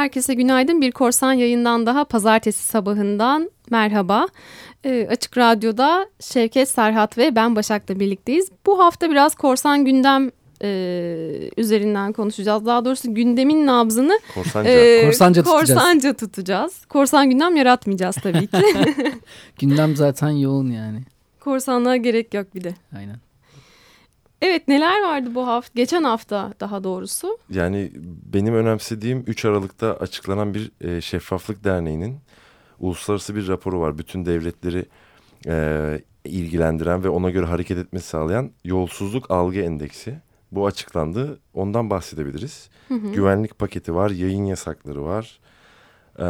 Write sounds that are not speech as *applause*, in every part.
Herkese günaydın. Bir korsan yayından daha pazartesi sabahından merhaba. E, Açık Radyo'da Şevket, Serhat ve ben Başak'la birlikteyiz. Bu hafta biraz korsan gündem e, üzerinden konuşacağız. Daha doğrusu gündemin nabzını Korsanca. e, Korsanca tutacağız. korsanca tutacağız. Korsan gündem yaratmayacağız tabii ki. *laughs* Gündem zaten yoğun yani. Korsanlığa gerek yok bir de. Aynen. Evet neler vardı bu hafta? Geçen hafta daha doğrusu. Yani benim önemsediğim 3 Aralık'ta açıklanan bir e, Şeffaflık Derneği'nin uluslararası bir raporu var. Bütün devletleri e, ilgilendiren ve ona göre hareket etmesi sağlayan yolsuzluk algı endeksi. Bu açıklandı. Ondan bahsedebiliriz. Hı hı. Güvenlik paketi var, yayın yasakları var. E,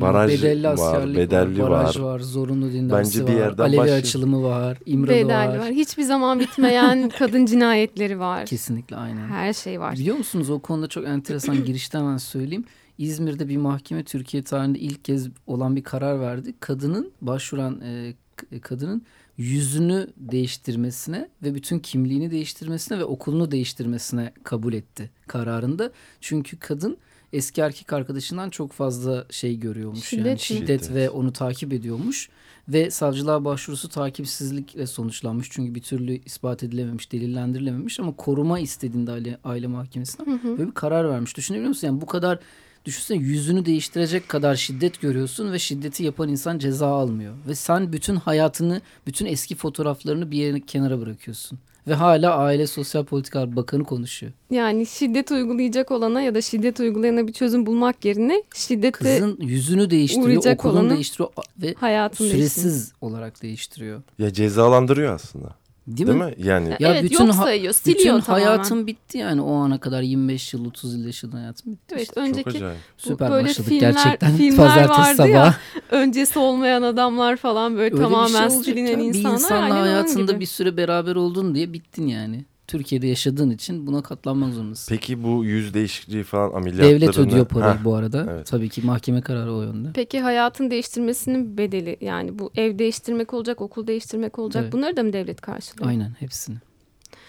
baraj bedelli var, askerlik bedelli var, var. baraj var, zorunlu din dersi Bence bir var, yerden Alevi başla- açılımı var, İmralı Bedelli var. var. Hiçbir zaman bitmeyen *laughs* kadın cinayetleri var. Kesinlikle aynen. Her şey var. Biliyor musunuz o konuda çok enteresan *clears throat* girişten hemen söyleyeyim. İzmir'de bir mahkeme Türkiye tarihinde ilk kez olan bir karar verdi. Kadının başvuran e, k- kadının yüzünü değiştirmesine ve bütün kimliğini değiştirmesine ve okulunu değiştirmesine kabul etti kararında. Çünkü kadın eski erkek arkadaşından çok fazla şey görüyormuş. Şiddet yani şiddet Şiddet. ve onu takip ediyormuş. Ve savcılığa başvurusu takipsizlikle sonuçlanmış. Çünkü bir türlü ispat edilememiş, delillendirilememiş ama koruma istediğinde aile, aile mahkemesinden böyle bir karar vermiş. Düşünebiliyor musun? Yani bu kadar düşünsene yüzünü değiştirecek kadar şiddet görüyorsun ve şiddeti yapan insan ceza almıyor. Ve sen bütün hayatını, bütün eski fotoğraflarını bir yere kenara bırakıyorsun. Ve hala Aile Sosyal Politikalar Bakanı konuşuyor. Yani şiddet uygulayacak olana ya da şiddet uygulayana bir çözüm bulmak yerine şiddette Kızın yüzünü değiştiriyor, okulunu değiştiriyor ve hayatını süresiz olarak değiştiriyor. Ya cezalandırıyor aslında. Değil, Değil, mi? mi? Yani Ya evet bütün yok sayıyor, siliyor Bütün tamamen. hayatım bitti yani o ana kadar 25 yıl 30 yıl yaşadığın hayatım bitti. Evet, işte. çok önceki acayip. Süper böyle başladık filmler- gerçekten *laughs* filmler pazartesi vardı sabahı. ya, öncesi olmayan adamlar falan böyle Öyle bir şey tamamen olacak silinen ya. insanlar. Bir insanla onun hayatında gibi. bir süre beraber oldun diye bittin yani. Türkiye'de yaşadığın için buna katlanmak zorundasın. Peki bu yüz değişikliği falan ameliyatlarını... Devlet ödüyor parayı Heh, bu arada. evet. Tabii ki mahkeme kararı o yönde. Peki hayatın değiştirmesinin bedeli yani bu ev değiştirmek olacak, okul değiştirmek olacak. Evet. Bunları da mı devlet karşılıyor? Aynen hepsini.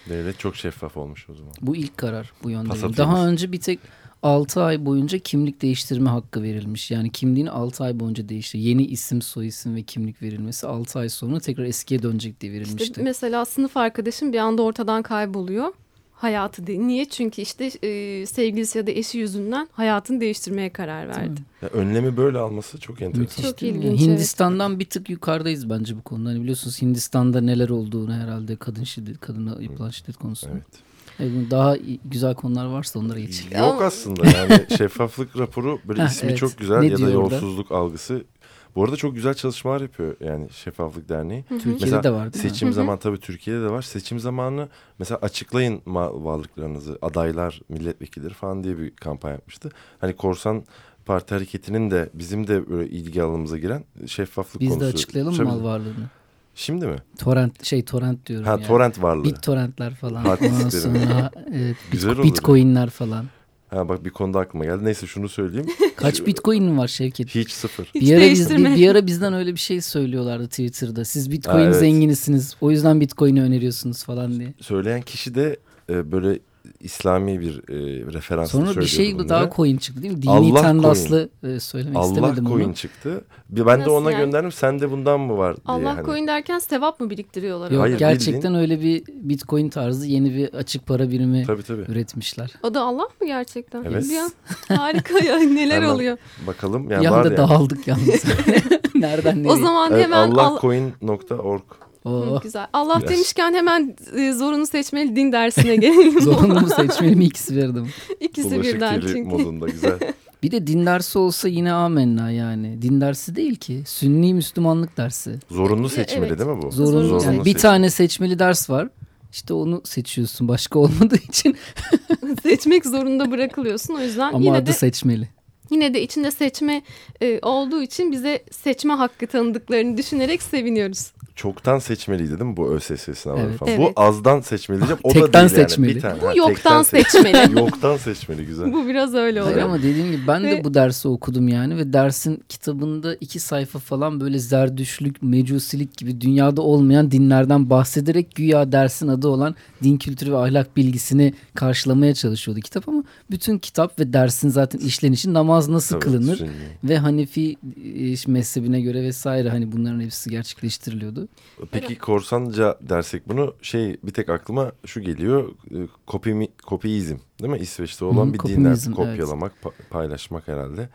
Devlet çok şeffaf olmuş o zaman. Bu ilk karar bu yönde. Daha önce bir tek 6 ay boyunca kimlik değiştirme hakkı verilmiş. Yani kimliğini 6 ay boyunca değiştir. Yeni isim, soyisim ve kimlik verilmesi 6 ay sonra tekrar eskiye dönecek diye verilmişti. İşte mesela sınıf arkadaşım bir anda ortadan kayboluyor. Hayatı değil. Niye? Çünkü işte e, sevgilisi ya da eşi yüzünden hayatını değiştirmeye karar verdi. Ya önlemi böyle alması çok enteresan. Müthiş Çok ilginç, Hindistan'dan bir tık yukarıdayız bence bu konuda. Hani biliyorsunuz Hindistan'da neler olduğunu herhalde kadın şiddet, kadına yapılan şiddet konusunda. Evet. Evet, Daha güzel konular varsa onlara geçelim. Yok aslında yani *laughs* şeffaflık raporu böyle ismi evet. çok güzel Ne ya da diyor orada? yolsuzluk algısı. Bu arada çok güzel çalışmalar yapıyor yani Şeffaflık Derneği. Türkiye'de Mesela de var değil mi? Seçim zamanı tabii Türkiye'de de var. Seçim zamanı mesela açıklayın varlıklarınızı adaylar, milletvekilleri falan diye bir kampanya yapmıştı. Hani korsan parti hareketinin de bizim de böyle ilgi alanımıza giren şeffaflık Biz konusu. de açıklayalım Tabii. mal varlığını? Şimdi mi? Torrent şey torrent diyorum Ha ya. torrent varlığı. BitTorrent'ler falan. Hard Ondan sonra evet, bit- Güzel olur. Bitcoin'ler falan. Ha bak bir konuda aklıma geldi. Neyse şunu söyleyeyim. *laughs* Kaç Bitcoin var Şevket? Hiç sıfır. Hiç Bir ara, biz, bir, bir ara bizden öyle bir şey söylüyorlardı Twitter'da. Siz Bitcoin Ha, evet. zenginisiniz. O yüzden Bitcoin'i öneriyorsunuz falan diye. Söyleyen kişi de e, böyle İslami bir e, referans Sonra bir şey daha coin çıktı değil mi? Dini Allah tendaslı e, söylemek Allah istemedim coin onu. çıktı. Bir ben de Nasıl ona yani? gönderdim. Sen de bundan mı var diye. Allah hani. coin derken sevap mı biriktiriyorlar? Yok Hayır, gerçekten öyle bir Bitcoin tarzı yeni bir açık para birimi Tabii tabii. üretmişler. O da Allah mı gerçekten? Evet. Bir *laughs* harika ya neler Hemen oluyor. Bakalım. bir Yani var anda yani. dağıldık yalnız. *laughs* *laughs* Nereden nereye? O zaman Evet, hemen Allah... Allahcoin.org Oo, güzel. Allah Yes. demişken hemen e, zorunlu seçmeli din dersine gelelim. *laughs* zorunlu mu seçmeli mi ikisi verdim. İkisi Bulaşık birden çünkü. modunda güzel. *laughs* Bir de din dersi olsa yine amenna yani. Din dersi değil ki. Sünni Müslümanlık dersi. Zorunlu Ya, seçmeli evet. değil mi bu? Zorunlu. Zorunlu yani bir seçmeli. tane seçmeli ders var. İşte onu seçiyorsun başka olmadığı için *laughs* Seçmek zorunda bırakılıyorsun. O yüzden ama yine adı de seçmeli. yine de içinde seçme e, olduğu için bize seçme hakkı tanıdıklarını düşünerek seviniyoruz. Çoktan seçmeliydi değil mi bu ÖSS sınavları Evet. falan. Evet. Bu azdan seçmeli diyeceğim. O Tekten da değil seçmeli. Yani. Bir tane. Bu Ha, yoktan seçmeli. *laughs* Yoktan seçmeli güzel. Bu biraz öyle oluyor. ama dediğim gibi ben de bu dersi okudum yani ve dersin kitabında iki sayfa falan böyle zerdüşlük, mecusilik gibi dünyada olmayan dinlerden bahsederek güya dersin adı olan din kültürü ve ahlak bilgisini karşılamaya çalışıyordu kitap ama bütün kitap ve dersin zaten işlenişi namaz nasıl Tabii, kılınır şimdi. ve Hanefi e, mezhebine göre vesaire hani bunların hepsi gerçekleştiriliyordu. Peki korsanca dersek bunu şey bir tek aklıma şu geliyor. Kopi, kopiyizm değil mi? İsveç'te olan Hı, bir dinler evet. kopyalamak, pa- paylaşmak herhalde.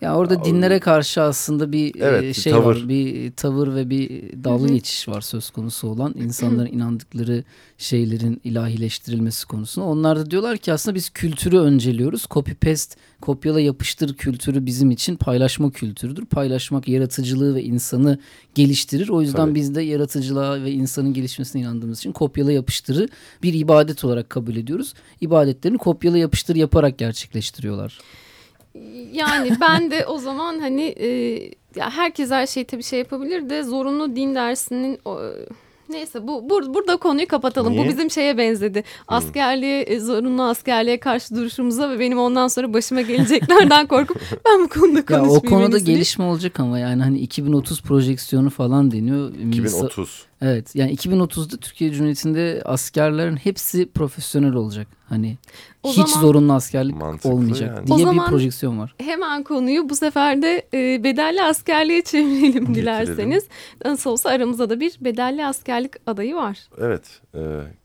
Ya orada Ya, dinlere karşı aslında bir Evet, e, bir şey tavır. var, bir tavır ve bir dalga geçiş var söz konusu olan insanların inandıkları şeylerin ilahileştirilmesi konusunda. Onlar da diyorlar ki aslında biz kültürü önceliyoruz. Copy paste, kopyala yapıştır kültürü bizim için paylaşma kültürüdür. Paylaşmak yaratıcılığı ve insanı geliştirir. O yüzden Tabii. biz de yaratıcılığa ve insanın gelişmesine inandığımız için kopyala yapıştırı bir ibadet olarak kabul ediyoruz. İbadetlerini kopyala yapıştır yaparak gerçekleştiriyorlar. Yani ben de o zaman hani e, ya herkes her şeyi tabii şey yapabilir de zorunlu din dersinin o, neyse bu bur, burada konuyu kapatalım. Niye? Bu bizim şeye benzedi. Askerliğe e, zorunlu askerliğe karşı duruşumuza ve benim ondan sonra başıma geleceklerden korkup *laughs* ben bu konuda Ya konuşmayayım. o konuda en iyisi diye. gelişme olacak ama yani hani 2030 projeksiyonu falan deniyor. Misa- 2030. Evet yani 2030'da Türkiye Cumhuriyeti'nde askerlerin hepsi profesyonel olacak. Hani O hiç zaman- zorunlu askerlik Mantıklı olmayacak yani. diye O bir zaman- projeksiyon var. Hemen konuyu bu sefer de e, bedelli askerliğe çevirelim dilerseniz. Nasıl olsa aramızda da bir bedelli askerlik adayı var. Evet. e,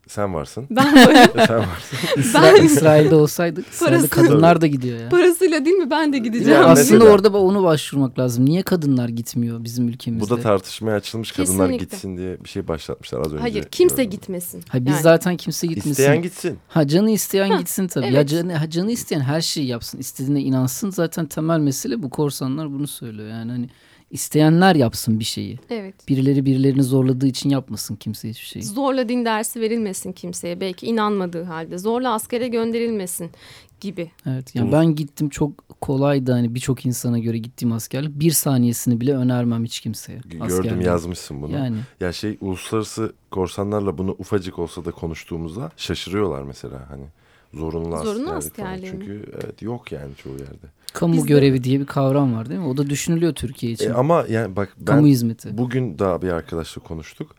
sen varsın. Ben *laughs* böyle sen varsın. İsra- İsrail'de olsaydık Parası- kadınlar da gidiyor ya. parasıyla değil mi ben de gideceğim. Yani Aslında mesela- orada onu başvurmak lazım. Niye kadınlar gitmiyor bizim ülkemizde? Bu da tartışmaya açılmış kadınlar Kesinlikle. gitsin diye bir şey başlatmışlar az önce. Hayır kimse gördüm. gitmesin. Ha, biz Yani. zaten kimse gitmesin. İsteyen gitsin. Ha canı isteyen Ha, gitsin tabii. Ya evet. canı, ha, canı isteyen her şeyi yapsın. istediğine inansın. Zaten temel mesele bu korsanlar bunu söylüyor. Yani hani isteyenler yapsın bir şeyi. Evet. Birileri birilerini zorladığı için yapmasın kimse hiçbir şeyi. Zorla din dersi verilmesin kimseye. Belki inanmadığı halde. Zorla askere gönderilmesin gibi. Evet yani ben gittim çok kolaydı hani birçok insana göre gittiğim askerlik. Bir saniyesini bile önermem hiç kimseye. Gördüm askerliği. yazmışsın bunu. Yani Ya şey uluslararası korsanlarla bunu ufacık olsa da konuştuğumuzda şaşırıyorlar mesela hani zorunlu, Zorunlu askerlik? Çünkü evet yok yani çoğu yerde. kamu Biz de- görevi diye bir kavram var değil mi? O da düşünülüyor Türkiye için. E, ama yani bak ben kamu hizmeti. bugün daha bir arkadaşla konuştuk.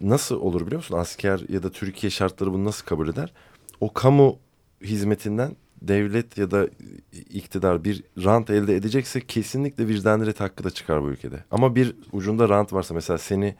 Nasıl olur biliyor musun? Asker ya da Türkiye şartları bunu nasıl kabul eder? O kamu hizmetinden devlet ya da iktidar bir rant elde edecekse kesinlikle vicdan ret hakkı da çıkar bu ülkede. Ama bir ucunda rant varsa mesela seni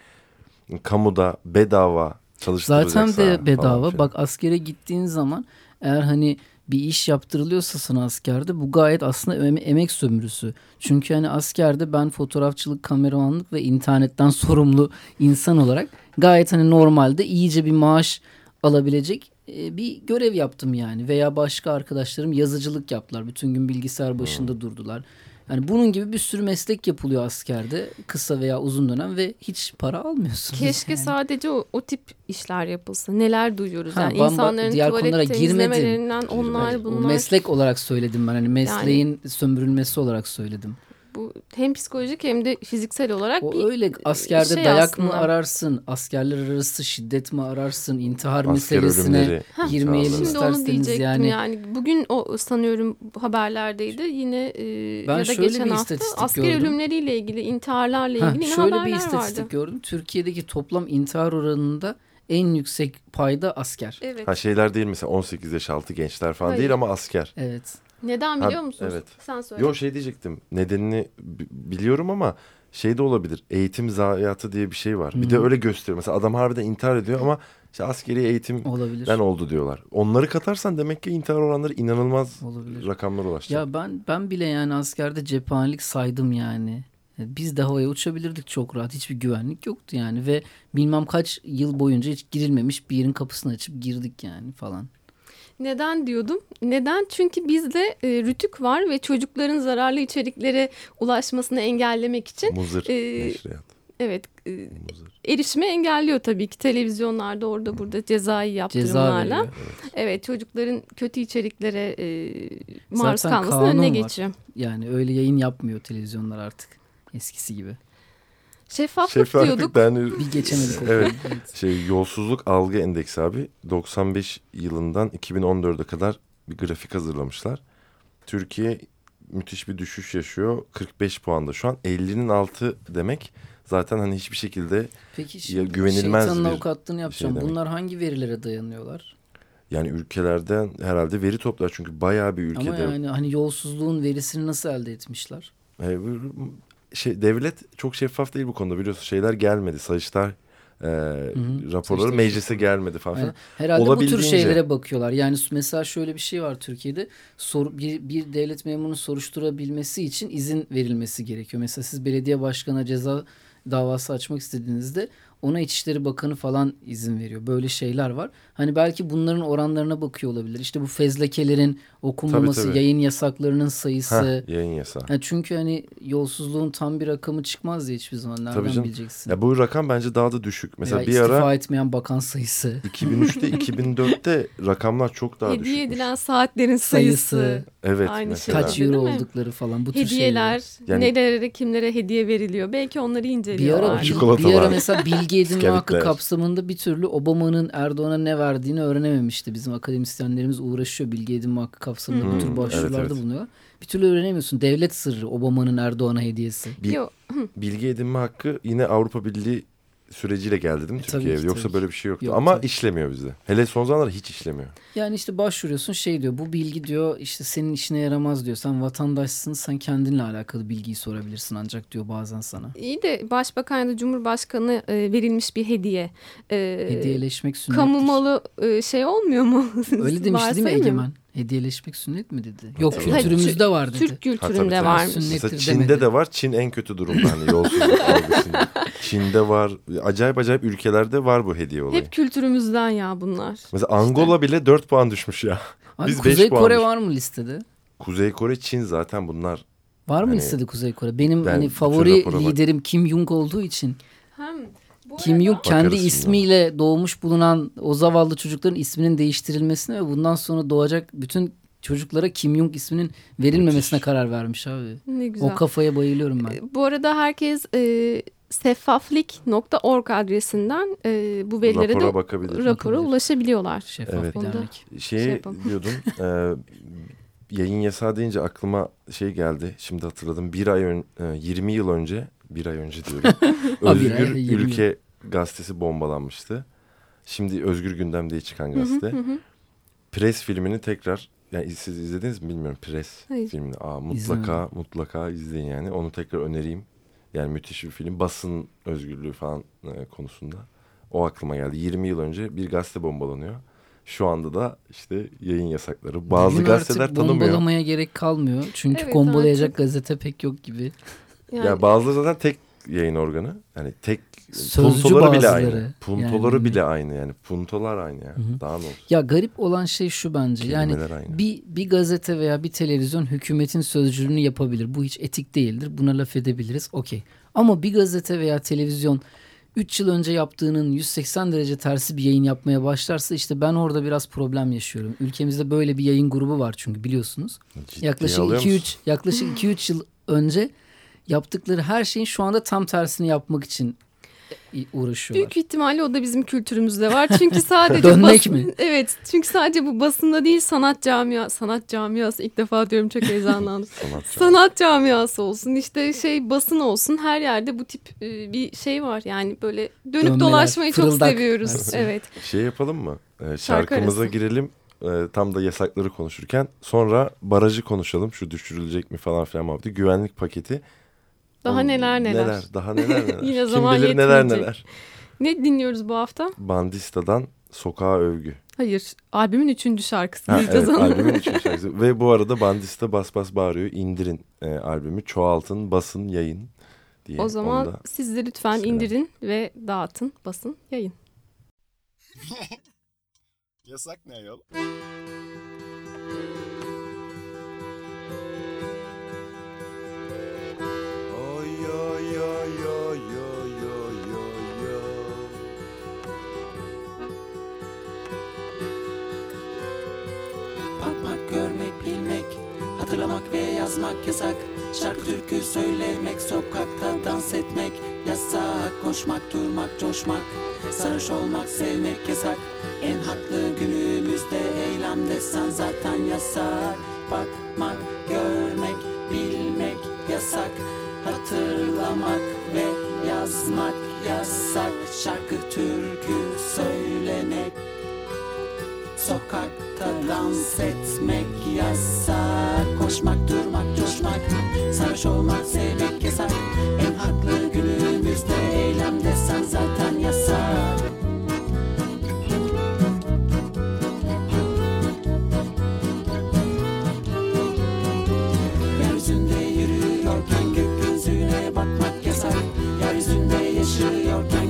kamuda bedava çalıştıracaksa Zaten de falan bedava. Bak askere gittiğin zaman eğer hani bir iş yaptırılıyorsa sana askerde bu gayet aslında em- emek sömürüsü. Çünkü hani askerde ben fotoğrafçılık, kameramanlık ve internetten *laughs* sorumlu insan olarak gayet hani normalde iyice bir maaş alabilecek e, bir görev yaptım yani. Veya başka arkadaşlarım yazıcılık yaptılar. Bütün gün bilgisayar başında durdular. Yani bunun gibi bir sürü meslek yapılıyor askerde kısa veya uzun dönem ve hiç para almıyorsunuz. Keşke yani. sadece o, o tip işler yapılsa. Neler duyuyoruz. Ha, yani bamba- insanların diğer tuvalet temizlemelerinden onlar bunlar. O meslek olarak söyledim ben. Hani mesleğin sömürülmesi olarak söyledim. Bu hem psikolojik hem de fiziksel olarak O bir öyle askerde şey dayak mı aslında. ararsın? Askerler arası şiddet mi ararsın? intihar Asker meselesine girmeyelim intiharları. Şimdi onu isterseniz diyecektim yani. yani. Bugün o sanıyorum haberlerdeydi. Yine e, Ben ya da şöyle geçen bir hafta asker gördüm. ölümleriyle ilgili, intiharlarla Ha, ilgili yine şöyle haberler bir istatistik vardı. gördüm. Türkiye'deki toplam intihar oranında en yüksek payda asker. Evet. Ha şeyler değil mesela 18 yaş altı gençler falan Hayır. değil ama asker. Evet. Neden Ha, biliyor musunuz? evet. Sen söyle. Yo şey diyecektim nedenini bi- biliyorum ama şey de olabilir eğitim zayiatı diye bir şey var. Bir de öyle gösteriyor. Mesela adam harbiden intihar ediyor ama işte askeri eğitim Olabilir. ben oldu diyorlar. Onları katarsan demek ki intihar oranları inanılmaz Olabilir. rakamlara ulaşacak. Ya ben ben bile yani askerde cephanelik saydım yani. Biz de havaya uçabilirdik çok rahat. Hiçbir güvenlik yoktu yani ve bilmem kaç yıl boyunca hiç girilmemiş bir yerin kapısını açıp girdik yani falan. Neden diyordum? Neden? Çünkü bizde e, rütük var ve çocukların zararlı içeriklere ulaşmasını engellemek için Muzır Ee, neşriyat. evet e, Muzır. erişimi engelliyor tabii ki televizyonlarda orada burada cezai Ceza yaptırımlarla. veriyor. Evet çocukların kötü içeriklere e, maruz Zaten kalmasının önüne var. geçiyor. Yani öyle yayın yapmıyor televizyonlar artık eskisi gibi. Şeffaflık, Şeffaflık diyorduk. Derneği Bir geçemedik. Evet. şey yolsuzluk algı endeksi abi 95 yılından 2014'e kadar bir grafik hazırlamışlar. Türkiye müthiş bir düşüş yaşıyor. 45 puanda şu an 50'nin altı demek zaten hani hiçbir şekilde Peki şimdi güvenilmez şeytanın bir avukatlığını yapacağım. demek. Bunlar hangi verilere dayanıyorlar? yani ülkelerden herhalde veri toplar çünkü bayağı bir ülkede Ama yani hani yolsuzluğun verisini nasıl elde etmişler? Şey devlet çok şeffaf değil bu konuda biliyorsun şeyler gelmedi Sayıştay e, raporları Sayıştay meclise gelmedi falan. Aynen. Herhalde bu tür şeylere bakıyorlar. Yani mesela şöyle bir şey var Türkiye'de. Sor, bir, bir devlet memurunun soruşturabilmesi için izin verilmesi gerekiyor. Mesela siz belediye başkanına ceza davası açmak istediğinizde ona İçişleri Bakanı falan izin veriyor. Böyle şeyler var. Hani belki bunların oranlarına bakıyor olabilir. İşte bu fezlekelerin okunmaması, Tabii, tabii. yayın yasaklarının sayısı. Heh, yayın yasağı. Ha, çünkü hani yolsuzluğun tam bir rakamı çıkmaz diye hiçbir zaman. Nereden Tabii canım. bileceksin? Ya bu rakam bence daha da düşük. Mesela Veya bir istifa ara etmeyen bakan sayısı. *laughs* 2003'te 2004'te *laughs* rakamlar çok daha Hediye düşük. edilen saatlerin sayısı. Sayısı. Evet Aynı mesela. Kaç Değil euro oldukları falan bu tür Hediyeler, şeyler. Yani- nelere kimlere hediye veriliyor. Belki onları Bir inceliyorlar. ara, bir, Çikolata bir ara var. mesela bilgi edinme hakkı kapsamında bir türlü Obama'nın Erdoğan'a ne verdiğini öğrenememişti. Bizim akademisyenlerimiz uğraşıyor bilgi edinme hakkı kapsamında bu Hmm, tür başvurularda evet, evet. bulunuyor. Bir türlü öğrenemiyorsun. Devlet sırrı Obama'nın Erdoğan'a hediyesi. Bil- bilgi edinme hakkı yine Avrupa Birliği süreciyle geldi değil mi E, Türkiye'ye? ki, Yoksa böyle bir şey yoktu. Yok, Ama tabii. işlemiyor bizde. Hele son zamanlarda hiç işlemiyor. Yani işte başvuruyorsun şey diyor bu bilgi diyor işte senin işine yaramaz diyor. Sen vatandaşsın sen kendinle alakalı bilgiyi sorabilirsin ancak diyor bazen sana. İyi de başbakan ya da cumhurbaşkanı e, verilmiş bir hediye. E, Hediyeleşmek sünnettir. Kamu malı e, şey olmuyor mu? *laughs* Öyle demişti değil mi? Egemen? Hediyeleşmek sünnet mi dedi? Yok Tabii. kültürümüzde var dedi. Türk Ha, kültüründe Mesela Sünnettir Çin'de demedi. de var. Çin en kötü durumda hani yolsuzluk *laughs* algısında. Çin'de var. Acayip acayip ülkelerde var bu hediye olayı. Hep kültürümüzden ya bunlar. Mesela Angola bile 4 puan düşmüş ya. *laughs* Abi Biz beş Kuzey puan Kore düştük. var mı listede? Kuzey Kore, Çin zaten bunlar. Var mı Hani- listede Kuzey Kore? Benim Ben hani favori rapora bak- liderim Kim Jong olduğu için. Hem Kim Jong kendi Bakarız ismiyle doğmuş bulunan o zavallı çocukların isminin değiştirilmesine ve bundan sonra doğacak bütün çocuklara Kim Jong isminin verilmemesine Müthiş. karar vermiş abi. ne güzel. O kafaya bayılıyorum ben. Bu arada herkes e, seffaflik.org adresinden e, bu verilere Rapora de bakabilir. rapora Bakabilir. ulaşabiliyorlar. Şeffaf Evet. bir Onda- Şey yapalım. diyordum. e, yayın yasağı deyince aklıma şey geldi. Şimdi hatırladım. Bir ay ön, e, 20 yıl önce, bir ay önce diyorum. *laughs* Özgür ay, 20 Ülke gazetesi bombalanmıştı. Şimdi Özgür Gündem diye çıkan gazete. Pres filmini tekrar yani siz izlediniz mi bilmiyorum Pres Hayır. filmini. Aa, mutlaka mutlaka izleyin yani. Onu tekrar önereyim. Yani müthiş bir film. Basın özgürlüğü falan e, konusunda. O aklıma geldi. 20 yıl önce bir gazete bombalanıyor. Şu anda da işte yayın yasakları. Bazı Bugün gazeteler artık tanımıyor. bombalamaya gerek kalmıyor. Çünkü Evet, bombalayacak artık. gazete pek yok gibi. Yani, Ya bazıları zaten tek yayın organı. Yani tek Sözcü puntoları bile bazıları. aynı. Puntoları Yani- bile aynı yani. Puntolar aynı ya. hı. Daha ne olsun. Ya garip olan şey şu bence. Yani Kelimeler aynı. bir bir gazete veya bir televizyon hükümetin sözcülüğünü yapabilir. Bu hiç etik değildir. Buna laf edebiliriz. Okey. Ama bir gazete veya televizyon 3 yıl önce yaptığının 180 derece tersi bir yayın yapmaya başlarsa işte ben orada biraz problem yaşıyorum. Ülkemizde böyle bir yayın grubu var çünkü biliyorsunuz. Ciddiye Yaklaşık alıyor 2 3 musun? yaklaşık 2 3 yıl önce yaptıkları her şeyin şu anda tam tersini yapmak için uğraşıyorlar. Büyük ihtimalle o da bizim kültürümüzde var. Çünkü *laughs* sadece Dönmek basın- mi? Evet. Çünkü sadece bu basında değil sanat camia sanat camiası ilk defa diyorum çok heyecanlandım. *laughs* Sanat camiası olsun işte şey basın olsun her yerde bu tip e, bir şey var. Yani böyle dönüp Dönmeler, dolaşmayı çok seviyoruz. Evet. Evet. Şey yapalım mı? Ee, Şarkı şarkımıza girelim. Ee, tam da yasakları konuşurken. Sonra barajı konuşalım. Şu düşürülecek mi falan filan muhabbeti. Güvenlik paketi. Daha Oğlum, neler neler. Daha neler neler. *laughs* Yine Kim zaman bilir neler yetmeyecek. neler. Ne dinliyoruz bu hafta? Bandista'dan Sokağa Övgü. Hayır. Albümün üçüncü şarkısı. Ha, diyeceğiz evet albümün üçüncü *laughs* şarkısı. Ve bu arada Bandista bas bas bağırıyor. İndirin e, albümü. Çoğaltın, basın, yayın diye. O zaman Onu da- siz de lütfen Selam. indirin ve dağıtın, basın, yayın. *laughs* Yasak ne yol? Oy oy oy oy oy oy. Bakmak, görmek, bilmek, hatırlamak ve yazmak yasak. Şarkı türkü söylemek sokakta dans etmek yasak. Koşmak durmak coşmak sarhoş olmak sevmek yasak. En haklı günümüzde eylem desen zaten yasak. Bakmak görmek bilmek yasak yazmak yasak Şarkı türkü söylemek Sokakta dans etmek yasak. Koşmak, durmak, coşmak Sarhoş olmak, sevmek yasak. En haklı günümüzde 只要。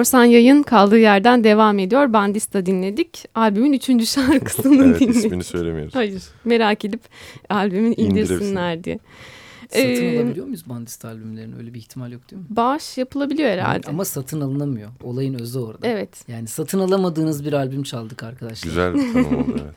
Korsan yayın kaldığı yerden devam ediyor. Bandista dinledik. Albümün üçüncü şarkısını *laughs* evet dinledik. ismini söylemiyoruz. Hayır merak edip albümün indirsinler diye. Satın Ee, alabiliyor muyuz bandist albümlerini? Öyle bir ihtimal yok değil mi? Bağış yapılabiliyor herhalde. Ama satın alınamıyor. Olayın özü orada. Evet. Yani satın alamadığınız bir albüm çaldık arkadaşlar. Güzel bir tanım oldu evet.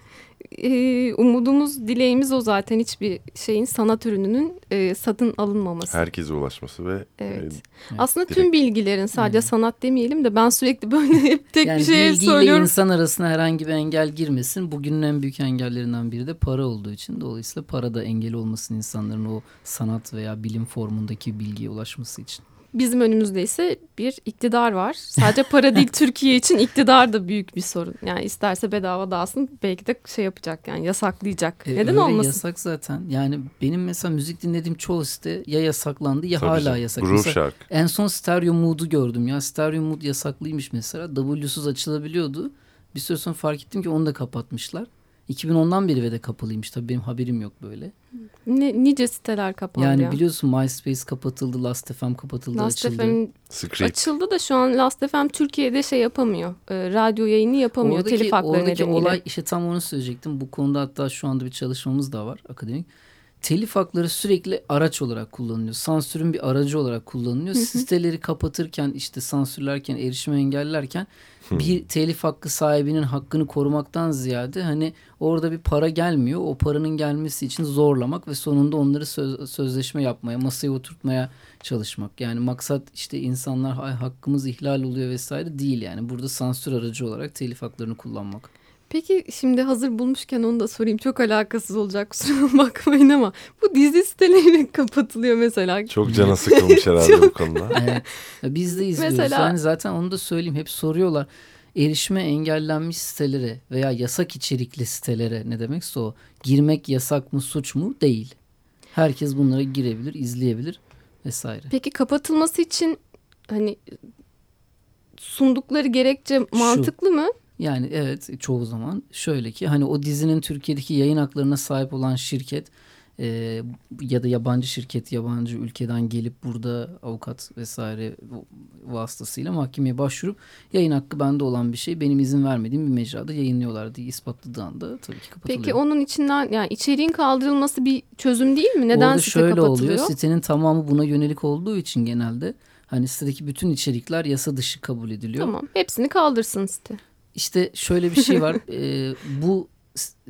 Umudumuz, dileğimiz o zaten hiçbir şeyin sanat ürününün e, satın alınmaması. Herkese ulaşması ve Evet. e, Aslında direkt- tüm bilgilerin sadece sanat demeyelim de ben sürekli böyle *laughs* hep tek yani bir bilgiyle söylüyorum. insan arasına herhangi bir engel girmesin. Bugünün en büyük engellerinden biri de para olduğu için. Dolayısıyla para da engel olmasın insanların o sanat veya bilim formundaki bilgiye ulaşması için. Bizim önümüzde ise bir iktidar var. Sadece para değil *laughs* Türkiye için iktidar da büyük bir sorun. Yani isterse bedava dağılsın belki de şey yapacak yani yasaklayacak. E, Neden öyle olmasın? yasak zaten. Yani benim mesela müzik dinlediğim çoğu site ya yasaklandı ya Tabii hala canım. yasak. Groove Mesela şarkı. En son Stereo Mood'u gördüm ya. Stereo Mood yasaklıymış mesela. W'suz açılabiliyordu. Bir süre sonra fark ettim ki onu da kapatmışlar. 2010'dan beri ve de kapalıymış tabii benim haberim yok böyle. Ne, nice siteler kapandı Yani ya. biliyorsun MySpace kapatıldı, Last.fm kapatıldı, Last açıldı. Script. açıldı da şu an Last FM Türkiye'de şey yapamıyor. E, radyo yayını yapamıyor Oradaki, telif hakları oradaki nedeniyle. olay işte tam onu söyleyecektim. Bu konuda hatta şu anda bir çalışmamız da var akademik. Telif hakları sürekli araç olarak kullanılıyor. Sansürün bir aracı olarak kullanılıyor. Siteleri kapatırken işte sansürlerken, erişime engellerken bir telif hakkı sahibinin hakkını korumaktan ziyade hani orada bir para gelmiyor. O paranın gelmesi için zorlamak ve sonunda onları söz- sözleşme yapmaya, masaya oturtmaya çalışmak. Yani maksat işte insanlar "Ay, hakkımız ihlal oluyor vesaire değil yani. Burada sansür aracı olarak telif haklarını kullanmak. Peki şimdi hazır bulmuşken onu da sorayım. Çok alakasız olacak kusura *laughs* bakmayın ama bu dizi siteleri *laughs* kapatılıyor mesela. Çok cana sıkılmış *laughs* herhalde bu konuda. Evet. Biz de izliyoruz. Mesela- Yani zaten onu da söyleyeyim. Hep soruyorlar. erişime engellenmiş sitelere veya yasak içerikli sitelere ne demekse o girmek yasak mı suç mu değil. Herkes bunlara girebilir, izleyebilir vesaire. Peki kapatılması için hani sundukları gerekçe mantıklı mı? Yani evet çoğu zaman şöyle ki hani o dizinin Türkiye'deki yayın haklarına sahip olan şirket e, ya da yabancı şirket yabancı ülkeden gelip burada avukat vesaire vasıtasıyla mahkemeye başvurup yayın hakkı bende olan bir şey benim izin vermediğim bir mecrada yayınlıyorlar diye ispatladığı anda tabii ki kapatılıyor. Peki onun içinden yani içeriğin kaldırılması bir çözüm değil mi? Neden Orada site şöyle kapatılıyor? oluyor sitenin tamamı buna yönelik olduğu için genelde hani sitedeki bütün içerikler yasa dışı kabul ediliyor. Tamam hepsini kaldırsın site. İşte şöyle bir şey var. *laughs* Ee, bu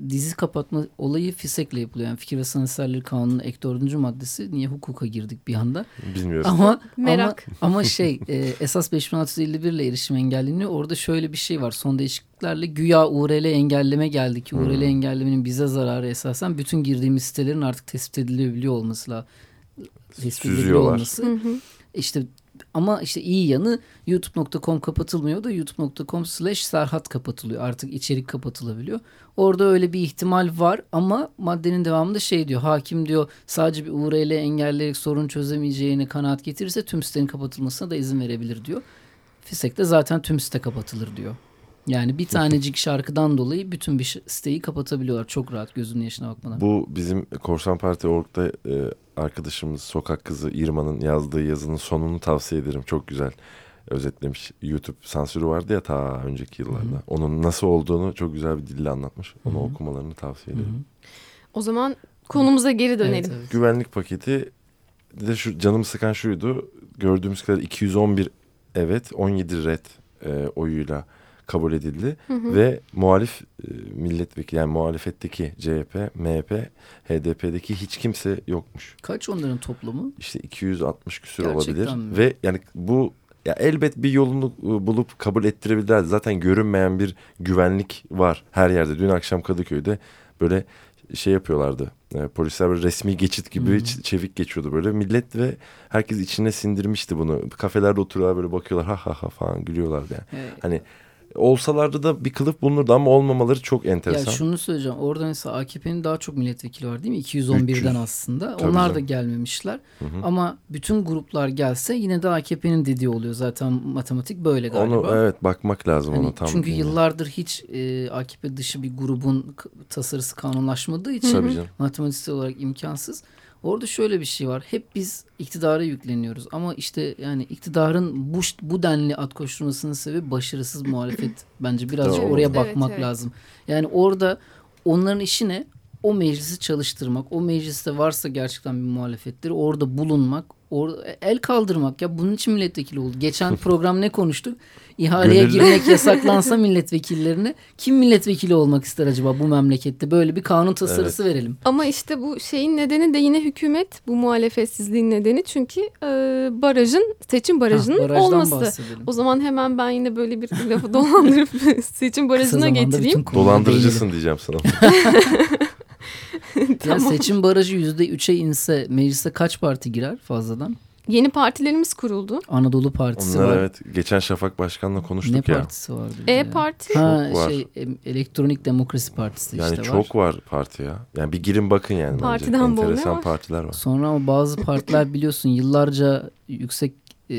dizi kapatma olayı FİSEK'le yapılıyor. Yani Fikir ve Sanat Eserleri Kanunu'nun ek dördüncü maddesi. Niye hukuka girdik bir anda? Bilmiyorum. Ama Merak. Ama, ama şey e, esas 5651 ile erişim engelleniyor. Orada şöyle bir şey var. Son değişikliklerle güya URL engelleme geldi ki URL engellemenin bize zararı esasen bütün girdiğimiz sitelerin artık tespit edilebiliyor olması la tespit Süzüyorlar. olması. Hı hı. İşte ama işte iyi yanı youtube.com kapatılmıyor da youtube.com slash serhat kapatılıyor. Artık içerik kapatılabiliyor. Orada öyle bir ihtimal var ama maddenin devamında şey diyor. Hakim diyor sadece bir URL engelleyerek sorun çözemeyeceğine kanaat getirirse tüm sitenin kapatılmasına da izin verebilir diyor. FİSEK'te zaten tüm site kapatılır diyor. Yani bir tanecik şarkıdan dolayı bütün bir siteyi kapatabiliyorlar. Çok rahat gözünün yaşına bakmadan. Bu bizim Korsan Parti Org'da e, arkadaşımız Sokak Kızı İrman'ın yazdığı yazının sonunu tavsiye ederim. Çok güzel özetlemiş. YouTube sansürü vardı ya ta önceki yıllarda. Onun nasıl olduğunu çok güzel bir dille anlatmış. Onu okumalarını tavsiye ederim. O zaman konumuza geri dönelim. Evet, evet. Güvenlik paketi de şu canımı sıkan şuydu. Gördüğümüz kadar 211 evet 17 red e, oyuyla kabul edildi. Ve muhalif e, milletvekili yani muhalefetteki CHP, MHP, HDP'deki hiç kimse yokmuş. Kaç onların toplamı? İşte 260 küsur Gerçekten olabilir. mi? Ve yani bu ya elbet bir yolunu e, bulup kabul ettirebilirler. Zaten görünmeyen bir güvenlik var her yerde. Dün akşam Kadıköy'de böyle şey yapıyorlardı. E, polisler böyle resmi geçit gibi Hmm. çevik geçiyordu böyle. Millet ve herkes içine sindirmişti bunu. Kafelerde oturuyorlar böyle bakıyorlar ha ha ha falan gülüyorlardı yani. Evet. Hani olsalardı da bir kılıf bulunurdu ama olmamaları çok Ya enteresan. şunu söyleyeceğim. Orada mesela AKP'nin daha çok milletvekili var değil mi? 211'den 300. aslında. Tabii Onlar da canım. gelmemişler. Ama bütün gruplar gelse yine de AKP'nin dediği oluyor. Zaten matematik böyle galiba. Onu evet bakmak lazım Hani ona tam. çünkü bilmiyorum. yıllardır hiç e, AKP dışı bir grubun tasarısı kanunlaşmadığı için matematiksel olarak imkansız. Orada şöyle bir şey var. Hep biz iktidara yükleniyoruz. Ama işte yani iktidarın bu, bu denli at koşturmasının sebebi başarısız muhalefet. Bence birazcık Doğru. oraya Evet, bakmak evet. lazım. Yani orada onların işi ne? O meclisi çalıştırmak. O mecliste varsa gerçekten bir muhalefetleri orada bulunmak. Orada, el kaldırmak ya bunun için milletvekili oldu. Geçen *laughs* program ne konuştuk? İhaleye Gönüllü. girmek yasaklansa *laughs* milletvekillerine kim milletvekili olmak ister acaba bu memlekette? Böyle bir kanun tasarısı verelim. Ama işte bu şeyin nedeni de yine hükümet bu muhalefetsizliğin nedeni çünkü e, barajın seçim barajının Ha, olması. bahsedelim. O zaman hemen ben yine böyle bir lafı *laughs* dolandırıp seçim barajına getireyim. Dolandırıcısın diyeceğim sana. *laughs* değinelim. Ya seçim barajı yüzde üçe inse meclise kaç parti girer fazladan? Yeni partilerimiz kuruldu. Anadolu Partisi Onlar var. evet geçen Şafak Başkan'la Ne konuştuk ya. partisi vardı? ya? E-Parti Ha Çok var. şey Elektronik Demokrasi Partisi Yani işte çok var. var. parti ya. Yani bir girin bakın yani Partiden bence. ne Enteresan var? partiler var. Sonra ama bazı partiler *laughs* biliyorsun yıllarca yüksek e,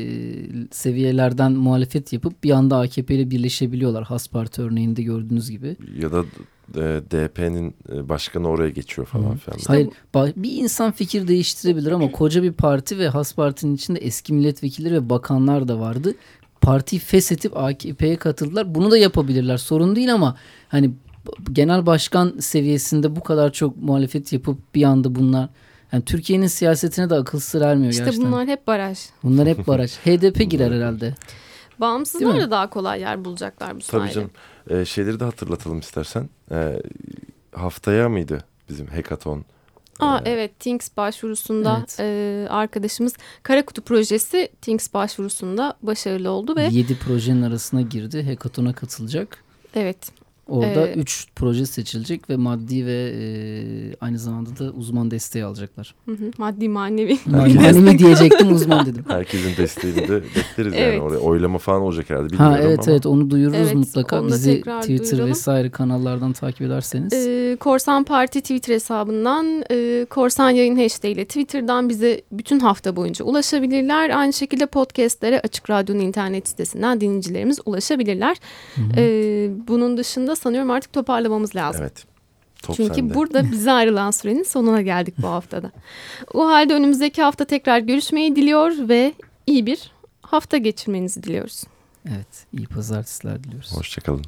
seviyelerden muhalefet yapıp bir anda AKP ile birleşebiliyorlar. Has Parti örneğinde gördüğünüz gibi. Ya da e, DP'nin e, başkanı oraya geçiyor falan filan. Hayır bir insan fikir değiştirebilir ama koca bir parti ve Has Parti'nin içinde eski milletvekilleri ve bakanlar da vardı. Partiyi feshedip AKP'ye katıldılar. Bunu da yapabilirler. Sorun değil ama hani genel başkan seviyesinde bu kadar çok muhalefet yapıp bir anda bunlar yani Türkiye'nin siyasetine de akıl sır ermiyor işte gerçekten. Bunlar... bunlar hep baraj. *laughs* hep baraj. HDP girer herhalde. Bağımsızlar da daha kolay yer bulacaklar bu Tabii sayede. canım. E, şeyleri de hatırlatalım istersen. E, haftaya mıydı bizim hackathon? Aa Ee, evet Things başvurusunda Evet. e, arkadaşımız Kara Kutu projesi Things başvurusunda başarılı oldu ve Yedi projenin arasına girdi. Hackathon'a katılacak. evet Orada Ee, 3 proje seçilecek ve maddi ve e, aynı zamanda da uzman desteği alacaklar. Hı hı, Maddi manevi. Manevi diyecektim uzman *laughs* dedim. Herkesin desteğini de bekleriz Evet. yani oraya. Oylama falan olacak herhalde bilmiyorum Ha evet ama. evet onu duyururuz Evet, mutlaka. Bizi Twitter duyuralım. vesaire kanallardan takip ederseniz. Ee, Korsan Parti Twitter hesabından e, Korsan Yayın hashtag ile Twitter'dan bize bütün hafta boyunca ulaşabilirler. Aynı şekilde podcastlere Açık Radyo'nun internet sitesinden dinleyicilerimiz ulaşabilirler. Ee, bunun dışında sanıyorum artık toparlamamız lazım. Evet. Top Çünkü sende. burada *laughs* bize ayrılan sürenin sonuna geldik bu haftada. O halde önümüzdeki hafta tekrar görüşmeyi diliyor ve iyi bir hafta geçirmenizi diliyoruz. Evet iyi pazartesiler diliyoruz. Hoşçakalın.